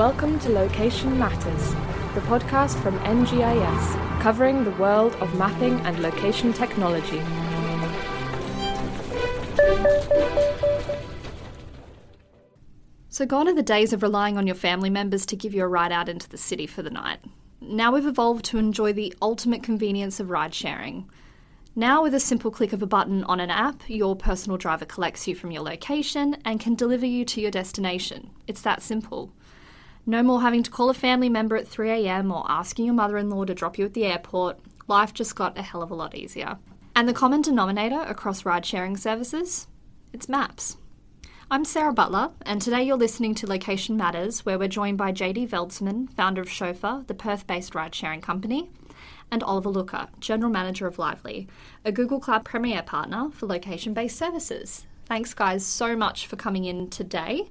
Welcome to Location Matters, the podcast from NGIS, covering the world of mapping and location technology. So, gone are the days of relying on your family members to give you a ride out into the city for the night. Now we've evolved to enjoy the ultimate convenience of ride sharing. Now, with a simple click of a button on an app, your personal driver collects you from your location and can deliver you to your destination. It's that simple. No more having to call a family member at 3am or asking your mother in law to drop you at the airport. Life just got a hell of a lot easier. And the common denominator across ride sharing services? It's maps. I'm Sarah Butler, and today you're listening to Location Matters, where we're joined by JD Veldsman, founder of Chauffeur, the Perth based ride sharing company, and Oliver Looker, General Manager of Lively, a Google Cloud Premier partner for location based services. Thanks, guys, so much for coming in today.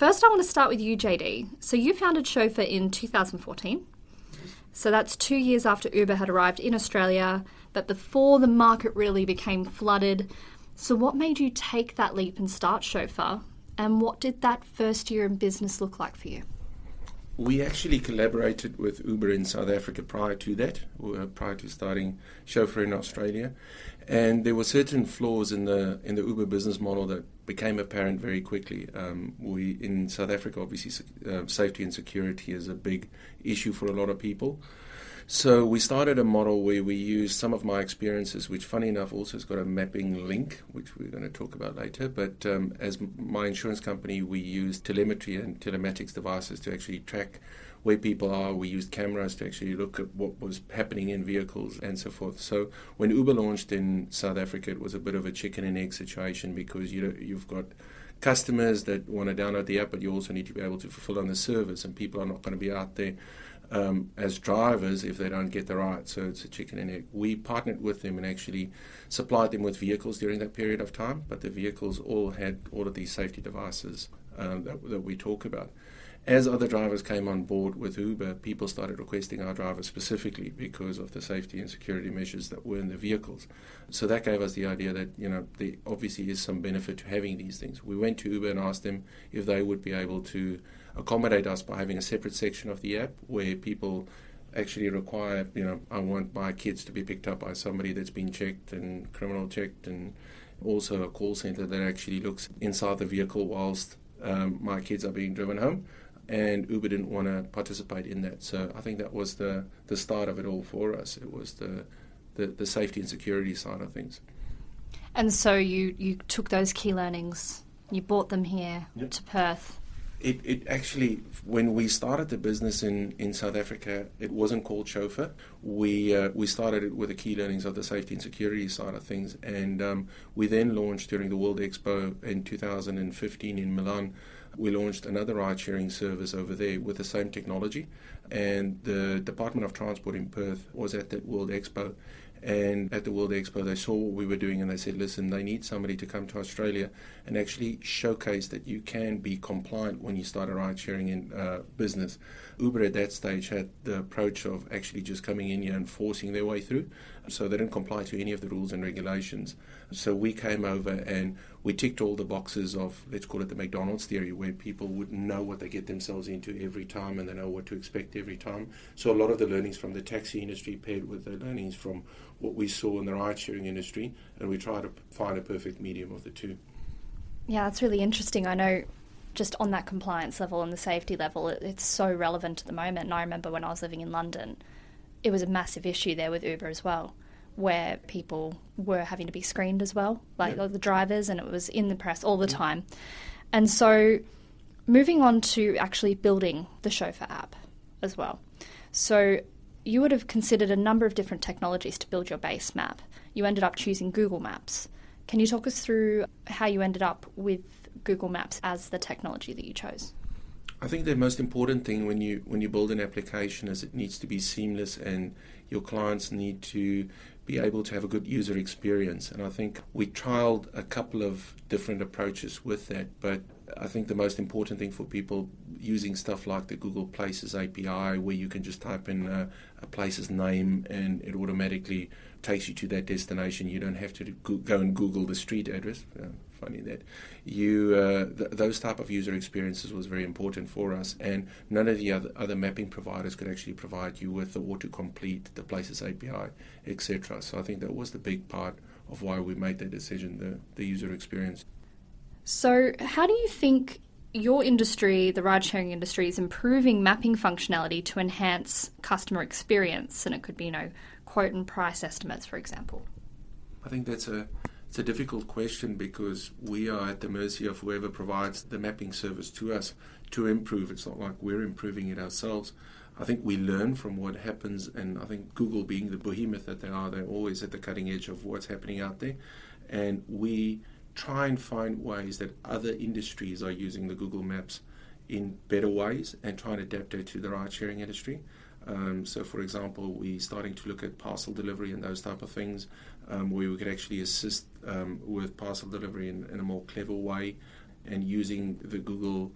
First, I want to start with you, JD. So, you founded Chauffeur in 2014. So, that's two years after Uber had arrived in Australia, but before the market really became flooded so, what made you take that leap and start Chauffeur? And what did that first year in business look like for you? We actually collaborated with Uber in South Africa prior to that, prior to starting Chauffeur in Australia, and there were certain flaws in the in the Uber business model that became apparent very quickly. Um, we in South Africa, obviously, uh, safety and security is a big issue for a lot of people. So we started a model where we used some of my experiences, which, funny enough, also has got a mapping link, which we're going to talk about later. But um, as my insurance company, we use telemetry and telematics devices to actually track where people are. We used cameras to actually look at what was happening in vehicles and so forth. So when Uber launched in South Africa, it was a bit of a chicken and egg situation because you know, you've got customers that want to download the app, but you also need to be able to fulfill on the service, and people are not going to be out there um, as drivers if they don't get the right. So it's a chicken and egg. We partnered with them and actually supplied them with vehicles during that period of time, but the vehicles all had all of these safety devices um, that, that we talk about. As other drivers came on board with Uber, people started requesting our drivers specifically because of the safety and security measures that were in the vehicles. So that gave us the idea that you know there obviously is some benefit to having these things. We went to Uber and asked them if they would be able to accommodate us by having a separate section of the app where people actually require, you know, I want my kids to be picked up by somebody that's been checked and criminal checked, and also a call center that actually looks inside the vehicle whilst um, my kids are being driven home. And Uber didn't want to participate in that, so I think that was the the start of it all for us. It was the the, the safety and security side of things. And so you you took those key learnings, you brought them here yep. to Perth it, it actually, when we started the business in, in South Africa, it wasn't called Chauffeur. We uh, we started it with the key learnings of the safety and security side of things, and um, we then launched during the World Expo in 2015 in Milan. We launched another ride-sharing service over there with the same technology, and the Department of Transport in Perth was at that World Expo, and at the World Expo, they saw what we were doing and they said, listen, they need somebody to come to Australia and actually showcase that you can be compliant when you start a ride sharing in uh, business. Uber at that stage had the approach of actually just coming in here and forcing their way through. So they didn't comply to any of the rules and regulations. So we came over and we ticked all the boxes of, let's call it the McDonald's theory, where people would know what they get themselves into every time and they know what to expect every time. So a lot of the learnings from the taxi industry paired with the learnings from what we saw in the ride sharing industry, and we try to find a perfect medium of the two. Yeah, that's really interesting. I know just on that compliance level and the safety level, it, it's so relevant at the moment. And I remember when I was living in London, it was a massive issue there with Uber as well, where people were having to be screened as well, like yeah. the drivers, and it was in the press all the yeah. time. And so, moving on to actually building the Chauffeur app as well. So, you would have considered a number of different technologies to build your base map. You ended up choosing Google Maps. Can you talk us through how you ended up with Google Maps as the technology that you chose? I think the most important thing when you when you build an application is it needs to be seamless and your clients need to be able to have a good user experience. And I think we trialed a couple of different approaches with that, but I think the most important thing for people using stuff like the Google Places API, where you can just type in a, a place's name and it automatically takes you to that destination. You don't have to go and Google the street address. Uh, funny that you uh, th- those type of user experiences was very important for us, and none of the other, other mapping providers could actually provide you with the autocomplete, the Places API, etc. So I think that was the big part of why we made that decision, the, the user experience. So, how do you think your industry, the ride sharing industry, is improving mapping functionality to enhance customer experience? And it could be, you know, quote and price estimates, for example. I think that's a it's a difficult question because we are at the mercy of whoever provides the mapping service to us to improve. It's not like we're improving it ourselves. I think we learn from what happens, and I think Google, being the behemoth that they are, they're always at the cutting edge of what's happening out there. And we try and find ways that other industries are using the Google Maps in better ways and try and adapt it to the ride sharing industry. Um, so, for example, we're starting to look at parcel delivery and those type of things, um, where we could actually assist um, with parcel delivery in, in, a more clever way, and using the Google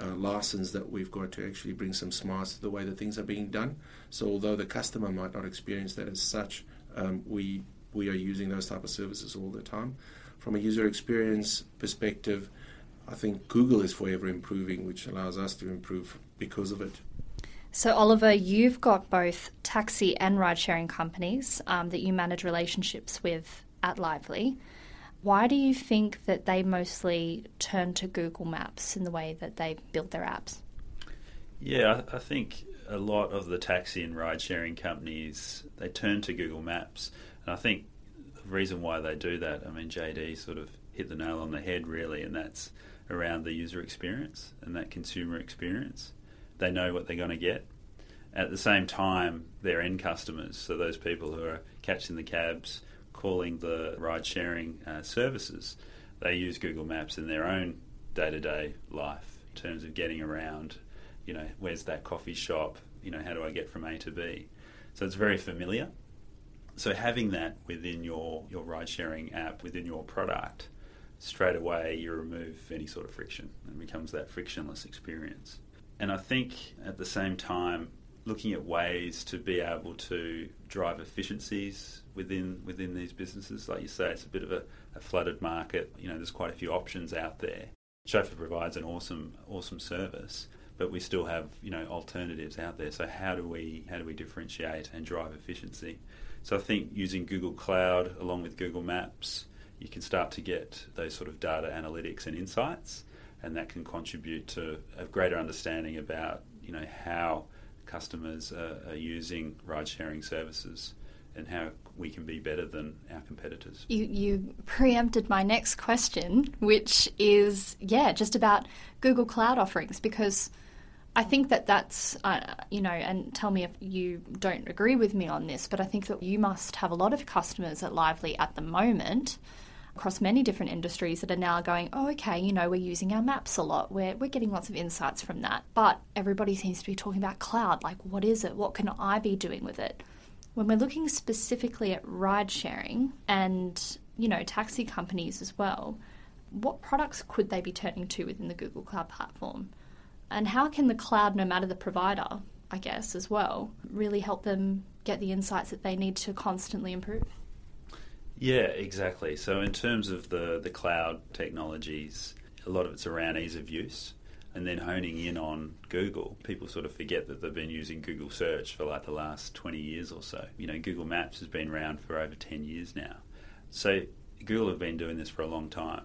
uh, license that we've got to actually bring some smarts to the way that things are being done. So, although the customer might not experience that as such, um, we we are using those type of services all the time. From a user experience perspective, I think Google is forever improving, which allows us to improve because of it. So, Oliver, you've got both taxi and ride sharing companies um, that you manage relationships with at Lively. Why do you think that they mostly turn to Google Maps in the way that they build their apps? Yeah, I think a lot of the taxi and ride sharing companies they turn to Google Maps, and I think the reason why they do that, I mean, JD sort of hit the nail on the head really, and that's around the user experience and that consumer experience they know what they're going to get. At the same time, their end customers, so those people who are catching the cabs, calling the ride sharing uh, services, they use Google Maps in their own day to day life in terms of getting around. You know, where's that coffee shop? You know, how do I get from A to B? So it's very familiar. So having that within your, your ride sharing app, within your product, straight away you remove any sort of friction and becomes that frictionless experience and I think at the same time, looking at ways to be able to drive efficiencies within within these businesses. Like you say, it's a bit of a, a flooded market. You know, there's quite a few options out there. Chauffeur provides an awesome awesome service, but we still have you know alternatives out there. So how do we how do we differentiate and drive efficiency? So I think using Google Cloud along with Google Maps, you can start to get those sort of data analytics and insights and that can contribute to a greater understanding about you know how customers are, are using ride sharing services and how we can be better than our competitors. You, you preempted my next question, which is yeah, just about Google Cloud offerings because. I think that that's, uh, you know, and tell me if you don't agree with me on this, but I think that you must have a lot of customers at Lively at the moment across many different industries that are now going, oh, okay, you know, we're using our maps a lot. We're, we're getting lots of insights from that. But everybody seems to be talking about cloud. Like, what is it? What can I be doing with it? When we're looking specifically at ride sharing and, you know, taxi companies as well, what products could they be turning to within the Google Cloud platform? And how can the cloud, no matter the provider, I guess, as well, really help them get the insights that they need to constantly improve? Yeah, exactly. So in terms of the the cloud technologies, a lot of it's around ease of use. And then honing in on Google, people sort of forget that they've been using Google Search for like the last 20 years or so. You know, Google Maps has been around for over 10 years now. So Google have been doing this for a long time.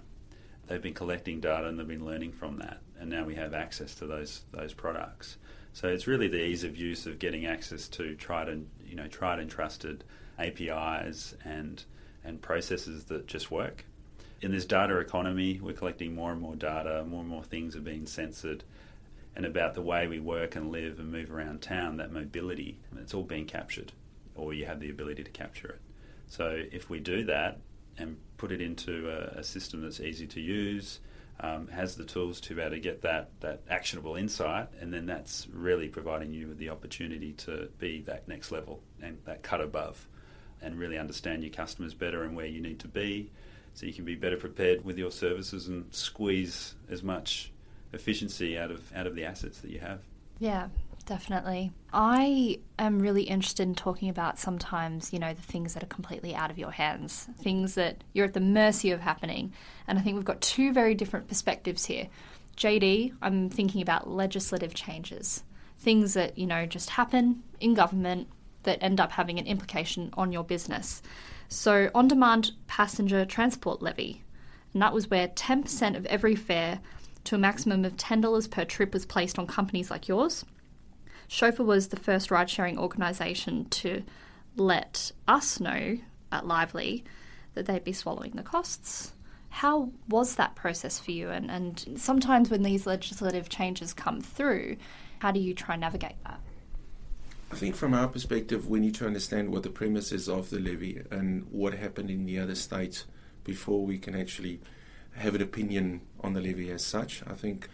They've been collecting data and they've been learning from that. And now we have access to those those products. So it's really the ease of use of getting access to tried and you know tried and trusted APIs and and processes that just work. In this data economy, we're collecting more and more data, more and more things are being censored, and about the way we work and live and move around town, that mobility, it's all being captured, or you have the ability to capture it. So if we do that and put it into a, a system that's easy to use, um, has the tools to be able to get that, that actionable insight, and then that's really providing you with the opportunity to be that next level and that cut above and really understand your customers better and where you need to be so you can be better prepared with your services and squeeze as much efficiency out of out of the assets that you have. Yeah. Definitely. I am really interested in talking about sometimes, you know, the things that are completely out of your hands, things that you're at the mercy of happening. And I think we've got two very different perspectives here. JD, I'm thinking about legislative changes, things that, you know, just happen in government that end up having an implication on your business. So, on demand passenger transport levy, and that was where 10% of every fare to a maximum of $10 per trip was placed on companies like yours. Chauffeur was the first ride sharing organisation to let us know at Lively that they'd be swallowing the costs. How was that process for you? And, and sometimes when these legislative changes come through, how do you try and navigate that? I think from our perspective, we need to understand what the premise is of the levy and what happened in the other states before we can actually have an opinion on the levy as such. I think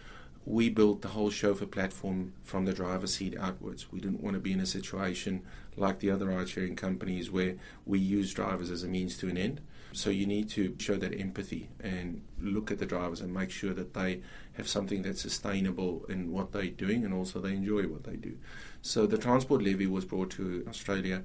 we built the whole chauffeur platform from the driver's seat outwards. We didn't want to be in a situation like the other ride sharing companies where we use drivers as a means to an end. So you need to show that empathy and look at the drivers and make sure that they have something that's sustainable in what they're doing and also they enjoy what they do. So the transport levy was brought to Australia,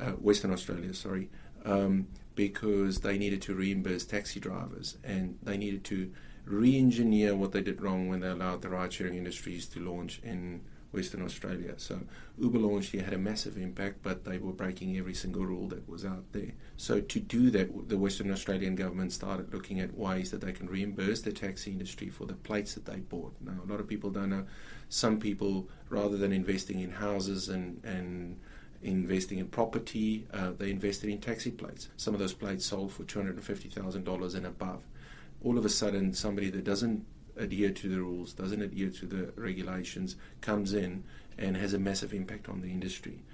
uh, Western Australia, sorry, um, because they needed to reimburse taxi drivers and they needed to re-engineer what they did wrong when they allowed the ride-sharing industries to launch in Western Australia. So Uber launched here had a massive impact, but they were breaking every single rule that was out there. So to do that, the Western Australian government started looking at ways that they can reimburse the taxi industry for the plates that they bought. Now, a lot of people don't know. Some people, rather than investing in houses and and investing in property, uh, they invested in taxi plates. Some of those plates sold for two hundred and fifty thousand dollars and above. All of a sudden, somebody that doesn't adhere to the rules, doesn't adhere to the regulations, comes in and has a massive impact on the industry.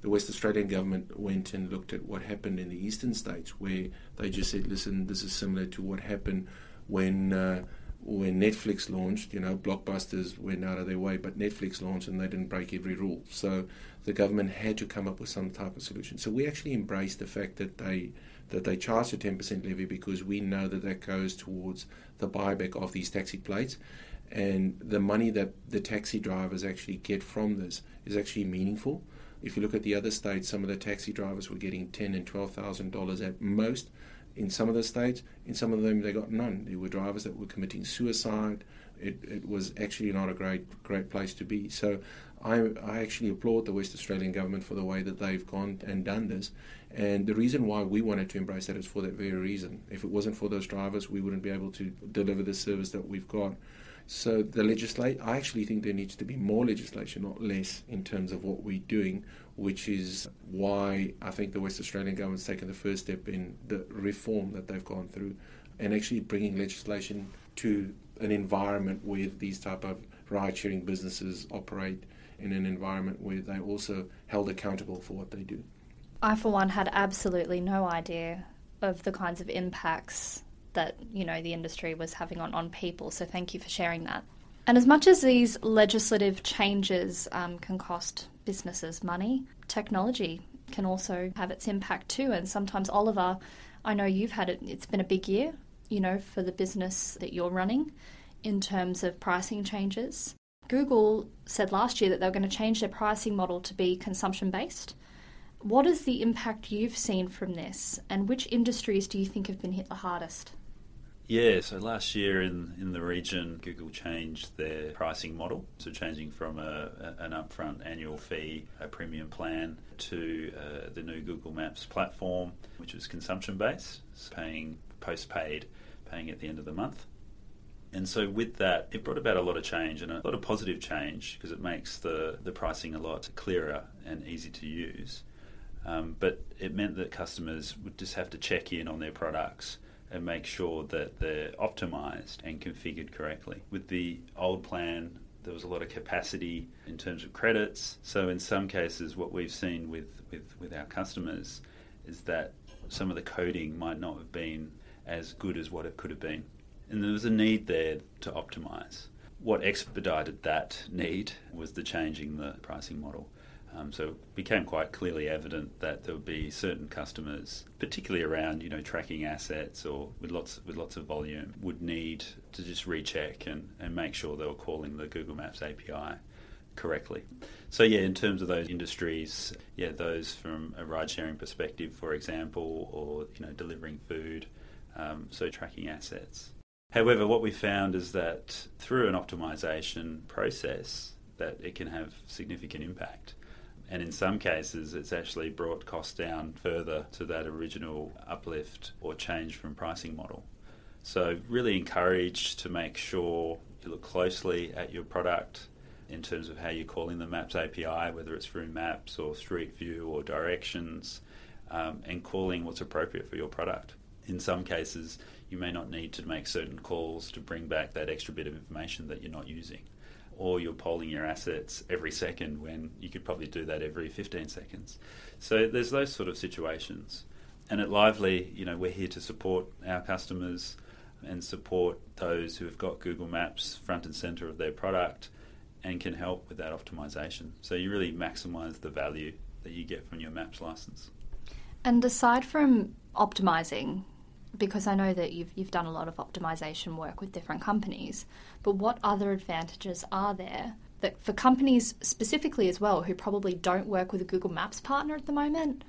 The West Australian government went and looked at what happened in the eastern states, where they just said, "Listen, this is similar to what happened when." Uh, when Netflix launched, you know, blockbusters went out of their way, but Netflix launched and they didn't break every rule. So the government had to come up with some type of solution. So we actually embraced the fact that they that they charge a 10% levy because we know that that goes towards the buyback of these taxi plates. And the money that the taxi drivers actually get from this is actually meaningful. If you look at the other states, some of the taxi drivers were getting ten and twelve thousand dollars at most. In some of the states, in some of them, they got none. There were drivers that were committing suicide. It, it was actually not a great great place to be. So I, I actually applaud the West Australian government for the way that they've gone and done this. And the reason why we wanted to embrace that is for that very reason. If it wasn't for those drivers, we wouldn't be able to deliver the service that we've got. So the legislate, I actually think there needs to be more legislation, not less, in terms of what we're doing, which is why I think the West Australian government's taken the first step in the reform that they've gone through, and actually bringing legislation to an environment where these type of ride-sharing businesses operate in an environment where they're also held accountable for what they do. I, for one, had absolutely no idea of the kinds of impacts that you know the industry was having on, on people. So thank you for sharing that. And as much as these legislative changes um, can cost businesses money, technology can also have its impact too. And sometimes, Oliver, I know you've had it. It's been a big year, you know, for the business that you're running in terms of pricing changes. Google said last year that they were going to change their pricing model to be consumption based. What is the impact you've seen from this, and which industries do you think have been hit the hardest? Yeah, so last year in, in the region, Google changed their pricing model. So, changing from a, an upfront annual fee, a premium plan, to uh, the new Google Maps platform, which was consumption based, paying postpaid, paying at the end of the month. And so, with that, it brought about a lot of change and a lot of positive change because it makes the, the pricing a lot clearer and easy to use. Um, but it meant that customers would just have to check in on their products and make sure that they're optimized and configured correctly. With the old plan, there was a lot of capacity in terms of credits. So in some cases, what we've seen with, with, with our customers is that some of the coding might not have been as good as what it could have been. And there was a need there to optimize. What expedited that need was the changing the pricing model. Um, so it became quite clearly evident that there would be certain customers, particularly around you know tracking assets or with lots with lots of volume, would need to just recheck and, and make sure they were calling the Google Maps API correctly. So yeah, in terms of those industries, yeah, those from a ride sharing perspective, for example, or you know delivering food, um, so tracking assets. However, what we found is that through an optimization process, that it can have significant impact. And in some cases, it's actually brought costs down further to that original uplift or change from pricing model. So, really encouraged to make sure you look closely at your product in terms of how you're calling the Maps API, whether it's through Maps or Street View or Directions, um, and calling what's appropriate for your product. In some cases, you may not need to make certain calls to bring back that extra bit of information that you're not using. Or you're polling your assets every second when you could probably do that every 15 seconds. So there's those sort of situations. And at Lively, you know, we're here to support our customers and support those who have got Google Maps front and center of their product and can help with that optimization. So you really maximize the value that you get from your Maps license. And aside from optimizing, because I know that you've you've done a lot of optimization work with different companies, but what other advantages are there that for companies specifically as well who probably don't work with a Google Maps partner at the moment?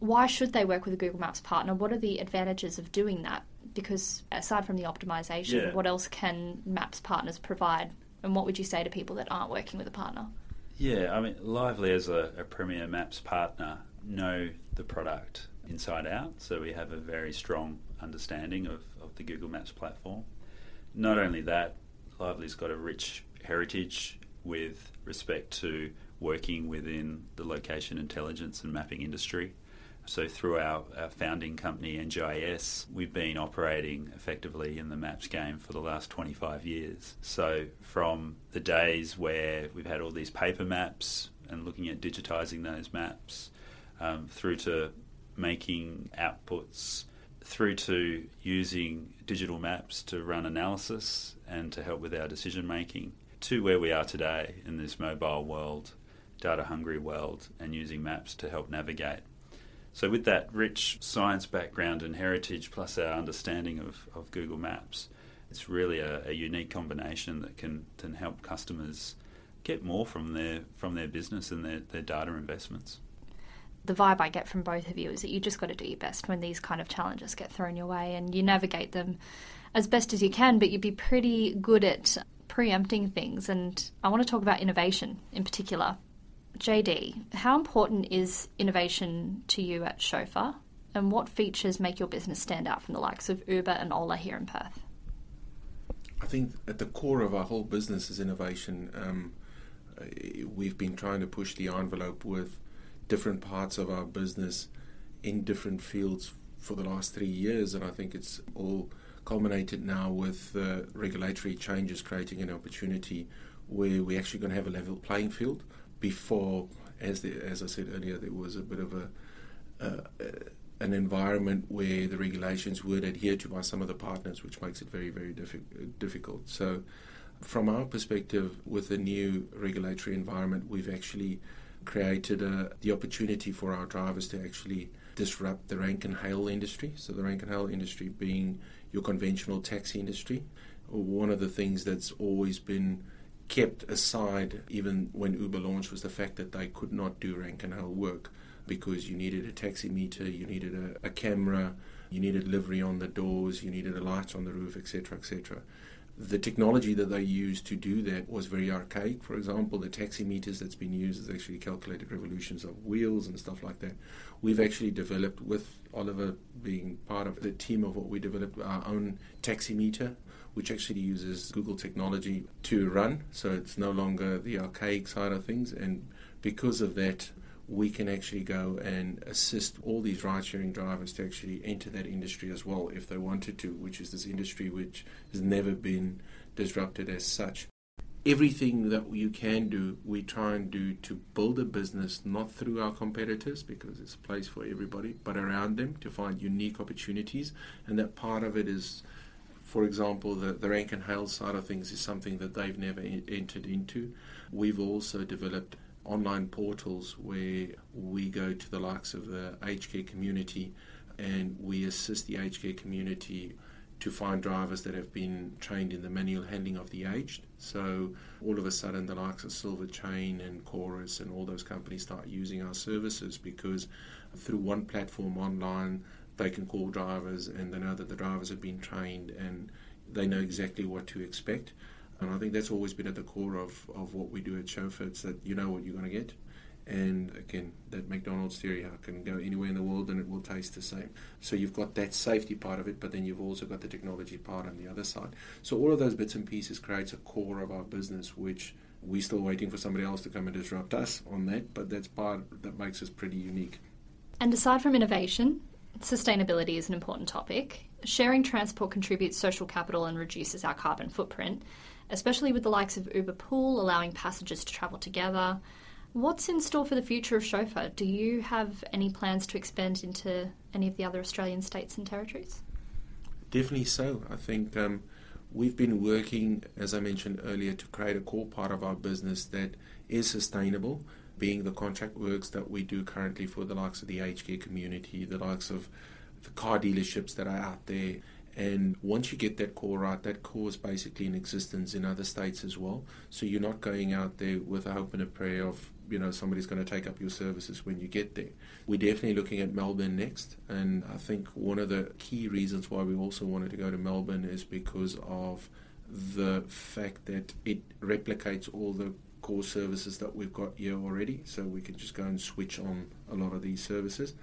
Why should they work with a Google Maps partner? What are the advantages of doing that? Because aside from the optimization, Yeah. what else can Maps partners provide? And what would you say to people that aren't working with a partner? Yeah, I mean, Lively as a, a Premier Maps partner know the product inside out, so we have a very strong understanding of, of the Google Maps platform. Not only that, Lively's got a rich heritage with respect to working within the location intelligence and mapping industry. So, through our, our founding company, NGIS, we've been operating effectively in the maps game for the last 25 years. So, from the days where we've had all these paper maps and looking at digitising those maps, um, through to making outputs, through to using digital maps to run analysis and to help with our decision making, to where we are today in this mobile world, data hungry world, and using maps to help navigate. So, with that rich science background and heritage, plus our understanding of, of Google Maps, it's really a, a unique combination that can, can help customers get more from their from their business and their, their data investments. The vibe I get from both of you is that you just got to do your best when these kind of challenges get thrown your way and you navigate them as best as you can, but you'd be pretty good at preempting things. And I want to talk about innovation in particular. JD, how important is innovation to you at Chauffeur? And what features make your business stand out from the likes of Uber and Ola here in Perth? I think at the core of our whole business is innovation. Um, we've been trying to push the envelope with different parts of our business in different fields for the last three years, and I think it's all culminated now with uh, regulatory changes creating an opportunity where we're actually going to have a level playing field. Before, as the, as I said earlier, there was a bit of a uh, an environment where the regulations would adhered to by some of the partners, which makes it very, very diffi- difficult. So, from our perspective, with the new regulatory environment, we've actually created uh, the opportunity for our drivers to actually disrupt the rank and hail industry. So, the rank and hail industry being your conventional taxi industry. One of the things that's always been kept aside, even when Uber launched, was the fact that they could not do rank and hail work because you needed a taxi meter, you needed a, a camera, you needed livery on the doors, you needed a light on the roof, etc., etc. The technology that they used to do that was very archaic. For example, the taxi meters that's been used is actually calculated revolutions of wheels and stuff like that. We've actually developed, with Oliver being part of the team of what we developed, our own taxi meter, which actually uses Google technology to run. So it's no longer the archaic side of things. And because of that, we can actually go and assist all these ride sharing drivers to actually enter that industry as well if they wanted to, which is this industry which has never been disrupted as such. Everything that you can do, we try and do to build a business not through our competitors because it's a place for everybody, but around them to find unique opportunities. And that part of it is, for example, the, the rank and hail side of things is something that they've never entered into. We've also developed online portals where we go to the likes of the aged care community and we assist the aged care community to find drivers that have been trained in the manual handling of the aged. So all of a sudden, the likes of Silver Chain and Chorus and all those companies start using our services because through one platform online, they can call drivers and they know that the drivers have been trained and they know exactly what to expect. And I think that's always been at the core of, of what we do at Chauffeur. It's that you know what you're going to get. And again, that McDonald's theory, how can go anywhere in the world and it will taste the same. So you've got that safety part of it, but then you've also got the technology part on the other side. So all of those bits and pieces creates a core of our business, which we're still waiting for somebody else to come and disrupt us on that, but that's part that makes us pretty unique. And aside from innovation, sustainability is an important topic. Sharing transport contributes social capital and reduces our carbon footprint, especially with the likes of Uber Pool allowing passengers to travel together. What's in store for the future of Chauffeur? Do you have any plans to expand into any of the other Australian states and territories? Definitely so. I think um, we've been working, as I mentioned earlier, to create a core part of our business that is sustainable, being the contract works that we do currently for the likes of the aged care community, the likes of the car dealerships that are out there. And once you get that core right, that core is basically in existence in other states as well. So you're not going out there with a hope and a prayer of you know somebody's going to take up your services when you get there. We're definitely looking at Melbourne next, and I think one of the key reasons why we also wanted to go to Melbourne is because of the fact that it replicates all the core services that we've got here already, so we can just go and switch on a lot of these services.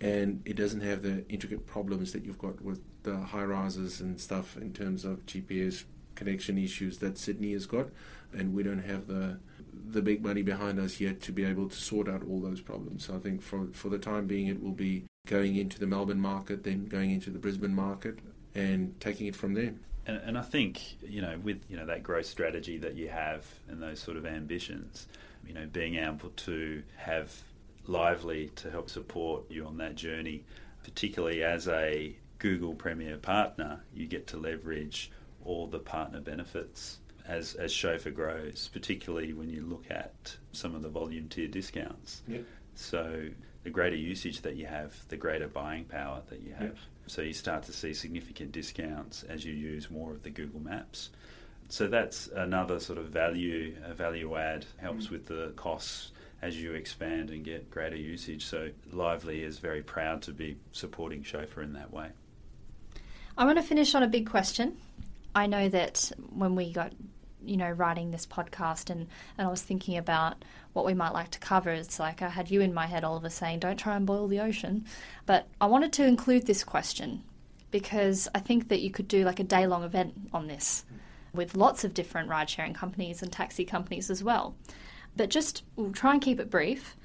And it doesn't have the intricate problems that you've got with the high rises and stuff in terms of GPS connection issues that Sydney has got, and we don't have the the big money behind us yet to be able to sort out all those problems. So I think for for the time being, it will be going into the Melbourne market, then going into the Brisbane market, and taking it from there. And, and I think you know with you know that growth strategy that you have and those sort of ambitions, you know, being able to have Lively to help support you on that journey, particularly as a Google Premier partner, you get to leverage all the partner benefits as as Chauffeur grows, particularly when you look at some of the volume tier discounts. Yep. So the greater usage that you have, the greater buying power that you have. Yep. So you start to see significant discounts as you use more of the Google Maps. So that's another sort of value, a value add helps mm. with the costs as you expand and get greater usage. So Lively is very proud to be supporting Chauffeur in that way. I want to finish on a big question. I know that when we got you know, writing this podcast and, and I was thinking about what we might like to cover. It's like I had you in my head, Oliver, saying, don't try and boil the ocean. But I wanted to include this question because I think that you could do like a day long event on this with lots of different ride sharing companies and taxi companies as well. But just we'll try and keep it brief.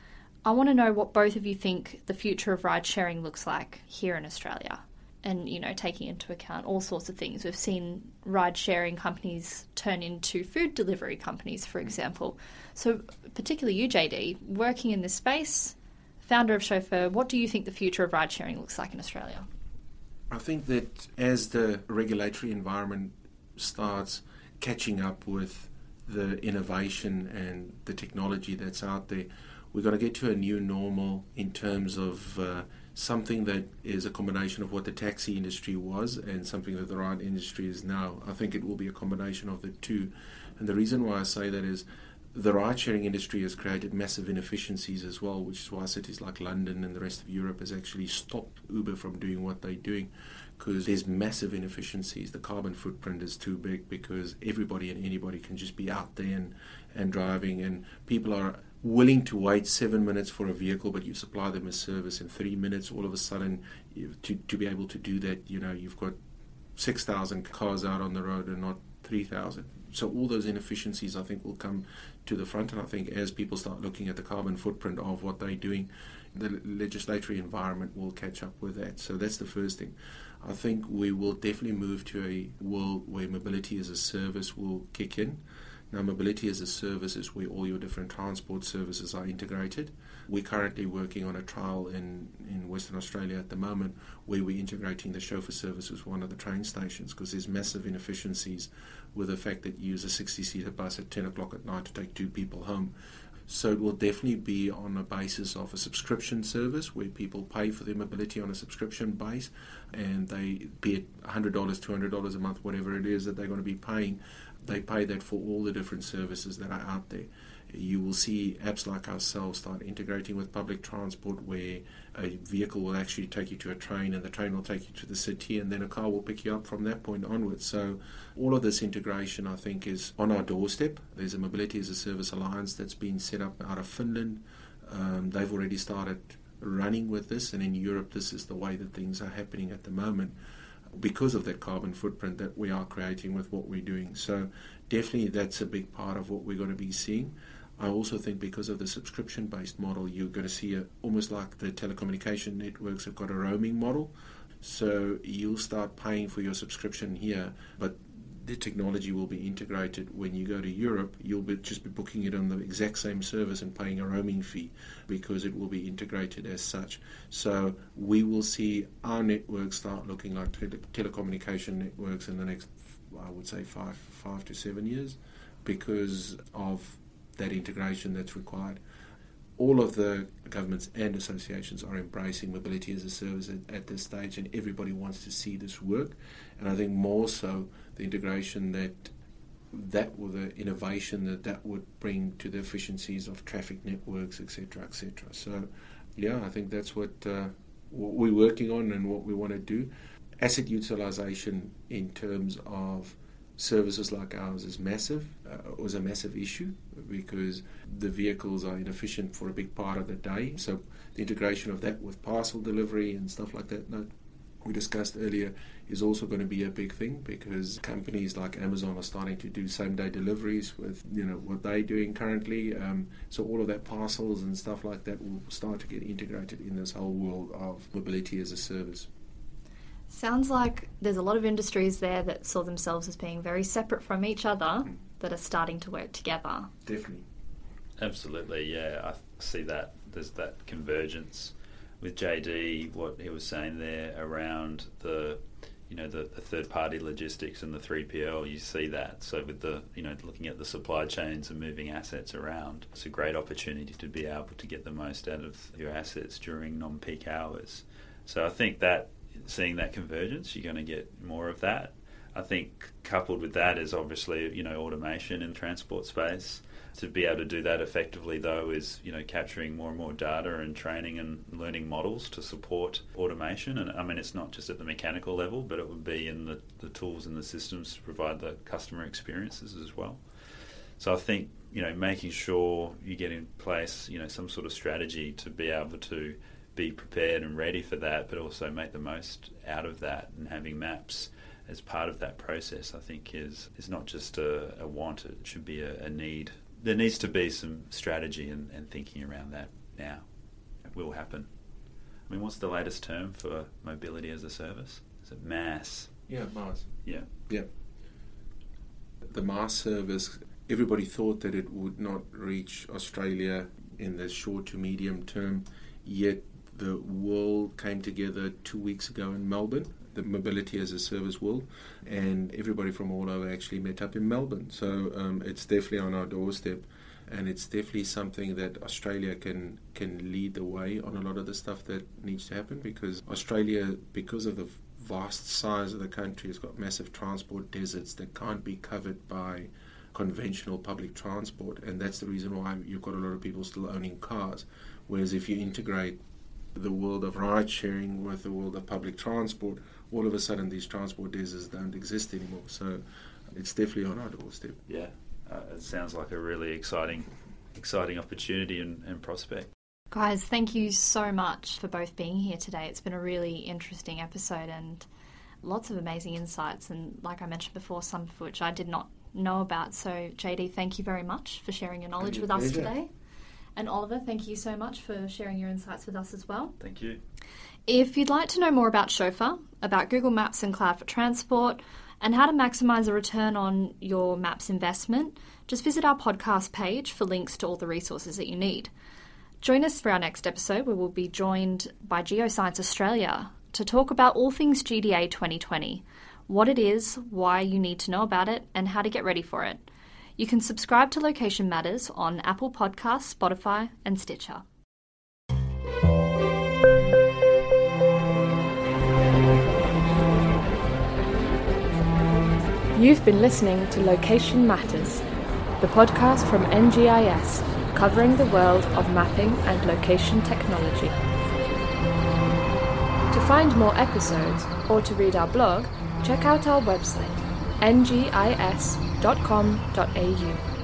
I want to know what both of you think the future of ride sharing looks like here in Australia. And you know taking into account all sorts of things. We've seen ride sharing companies turn into food delivery companies for example. So particularly you jd working in this space founder of chauffeur what do you think the future of ride sharing looks like in australia? I think that as the regulatory environment starts catching up with the innovation and the technology that's out there we're going to get to a new normal in terms of uh, something that is a combination of what the taxi industry was and something that the ride industry is now. I think it will be a combination of the two. And the reason why I say that is the ride sharing industry has created massive inefficiencies as well, which is why cities like London and the rest of Europe has actually stopped Uber from doing what they're doing because there's massive inefficiencies. The carbon footprint is too big because everybody and anybody can just be out there and, and driving, and people are willing to wait seven minutes for a vehicle, but you supply them a service in three minutes, all of a sudden, to, to be able to do that, you know, you've got 6,000 cars out on the road and not 3,000. So all those inefficiencies, I think, will come to the front. And I think as people start looking at the carbon footprint of what they're doing, the legislatory environment will catch up with that. So that's the first thing. I think we will definitely move to a world where mobility as a service will kick in. Now, mobility as a service is where all your different transport services are integrated. We're currently working on a trial in, in Western Australia at the moment where we're integrating the chauffeur service with one of the train stations because there's massive inefficiencies with the fact that you use a 60 seater bus at 10 o'clock at night to take two people home. So it will definitely be on a basis of a subscription service where people pay for their mobility on a subscription base, and they be it $100, $200 a month, whatever it is that they're going to be paying, they pay that for all the different services that are out there you will see apps like ourselves start integrating with public transport where a vehicle will actually take you to a train and the train will take you to the city and then a car will pick you up from that point onwards. So all of this integration I think is on our doorstep. There's a Mobility as a Service Alliance that's been set up out of Finland. Um, they've already started running with this and in Europe this is the way that things are happening at the moment because of that carbon footprint that we are creating with what we're doing. So definitely that's a big part of what we're going to be seeing. I also think because of the subscription based model, you're going to see a, almost like the telecommunication networks have got a roaming model. So you'll start paying for your subscription here, but the technology will be integrated when you go to Europe. You'll be, just be booking it on the exact same service and paying a roaming fee because it will be integrated as such. So we will see our networks start looking like tele- telecommunication networks in the next, I would say, five five to seven years because of that integration that's required. All of the governments and associations are embracing mobility as a service at, at this stage, and everybody wants to see this work. And I think more so the integration that that or the innovation that that would bring to the efficiencies of traffic networks, etc., etc. So, yeah, I think that's what uh, what we're working on and what we want to do. Asset utilization in terms of services like ours is massive, uh, was a massive issue because the vehicles are inefficient for a big part of the day. So the integration of that with parcel delivery and stuff like that, that we discussed earlier, is also going to be a big thing because companies like Amazon are starting to do same day deliveries with you know what they're doing currently. Um, so all of that parcels and stuff like that will start to get integrated in this whole world of mobility as a service. Sounds like there's a lot of industries there that saw themselves as being very separate from each other that are starting to work together. Definitely. Absolutely, yeah. I see that. There's that convergence with JD, what he was saying there around the you know the, the, third party logistics and the 3PL you see that so with the you know looking at the supply chains and moving assets around it's a great opportunity to be able to get the most out of your assets during non-peak hours so I think that seeing that convergence, you're going to get more of that. I think coupled with that is obviously you know automation in transport space. To be able to do that effectively, though, is you know capturing more and more data and training and learning models to support automation. And I mean, it's not just at the mechanical level, but it would be in the, the tools and the systems to provide the customer experiences as well. So I think you know making sure you get in place you know some sort of strategy to be able to be prepared and ready for that, but also make the most out of that. And having maps as part of that process, I think, is is not just a, a want; it should be a, a, need. There needs to be some strategy and, and thinking around that now. It will happen. I mean, what's the latest term for mobility as a service? Is it MaaS? Yeah, MaaS. Yeah. Yeah. The MaaS service, everybody thought that it would not reach Australia in the short to medium term, yet the world came together two weeks ago in Melbourne, the Mobility as a Service World, and everybody from all over actually met up in Melbourne. So um, it's definitely on our doorstep, and it's definitely something that Australia can can lead the way on a lot of the stuff that needs to happen because Australia, because of the vast size of the country, has got massive transport deserts that can't be covered by conventional public transport, and that's the reason why you've got a lot of people still owning cars. Whereas if you integrate the world of ride sharing with the world of public transport, all of a sudden these transport deserts don't exist anymore. So it's definitely on our doorstep. Yeah, uh, it sounds like a really exciting, exciting opportunity and, and prospect. Guys, thank you so much for both being here today. It's been a really interesting episode and lots of amazing insights. And like I mentioned before, some of which I did not know about. So, JD, thank you very much for sharing your knowledge with us today. And Oliver, thank you so much for sharing your insights with us as well. Thank you. If you'd like to know more about Chauffeur, about Google Maps and Cloud for Transport, and how to maximize a return on your Maps investment, just visit our podcast page for links to all the resources that you need. Join us for our next episode where we'll be joined by Geoscience Australia to talk about all things GDA 2020 what it is, why you need to know about it, and how to get ready for it. You can subscribe to Location Matters on Apple Podcasts, Spotify, and Stitcher. You've been listening to Location Matters, the podcast from NGIS covering the world of mapping and location technology. To find more episodes or to read our blog, check out our website ngis.com.au.